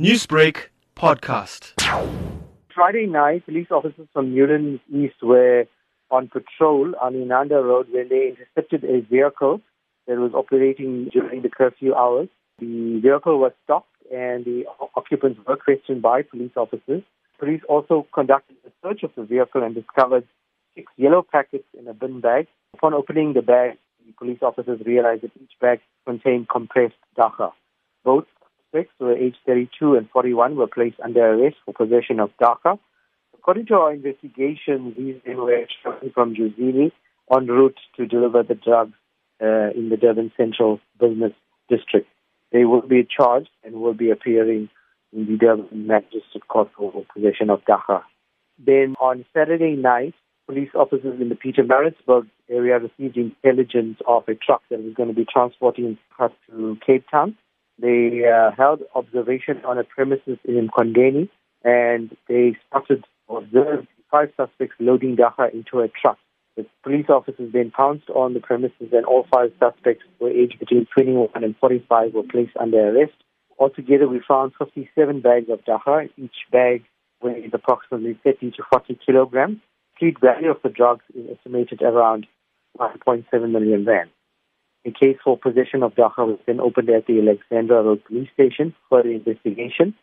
Newsbreak podcast. Friday night, police officers from Newlands East were on patrol on Inanda Road when they intercepted a vehicle that was operating during the curfew hours. The vehicle was stopped and the occupants were questioned by police officers. Police also conducted a search of the vehicle and discovered six yellow packets in a bin bag. Upon opening the bag, the police officers realized that each bag contained compressed dagga. Both suspects who were aged 32 and 41 were placed under arrest for possession of dagga. According to our investigation, these men were traveling from Jozini en route to deliver the drugs uh, in the Durban Central Business District. They will be charged and will be appearing in the Durban Magistrate Court for possession of dagga. Then on Saturday night, police officers in the Peter Pietermaritzburg area received intelligence of a truck that was going to be transporting us to Cape Town. They uh, held observation on a premises in Mkondeni and they spotted or observed five suspects loading dagga into a truck. The police officers then pounced on the premises and all five suspects were aged between 21 and 45 were placed under arrest. Altogether, we found 57 bags of dagga. Each bag weighs approximately 30 to 40 kilograms. Street value of the drugs is estimated around 1.7 million rand. A case for possession of dagga was then opened at the Alexandra Road Police Station for the investigation,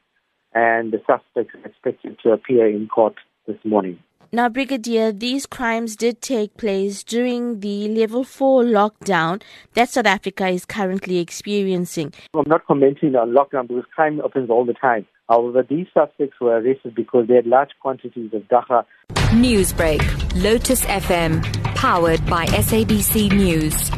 and the suspects are expected to appear in court this morning. Now, Brigadier, these crimes did take place during the level 4 lockdown that South Africa is currently experiencing. I'm not commenting on lockdown because crime happens all the time. However, these suspects were arrested because they had large quantities of dagga. Newsbreak, Lotus FM, powered by SABC News.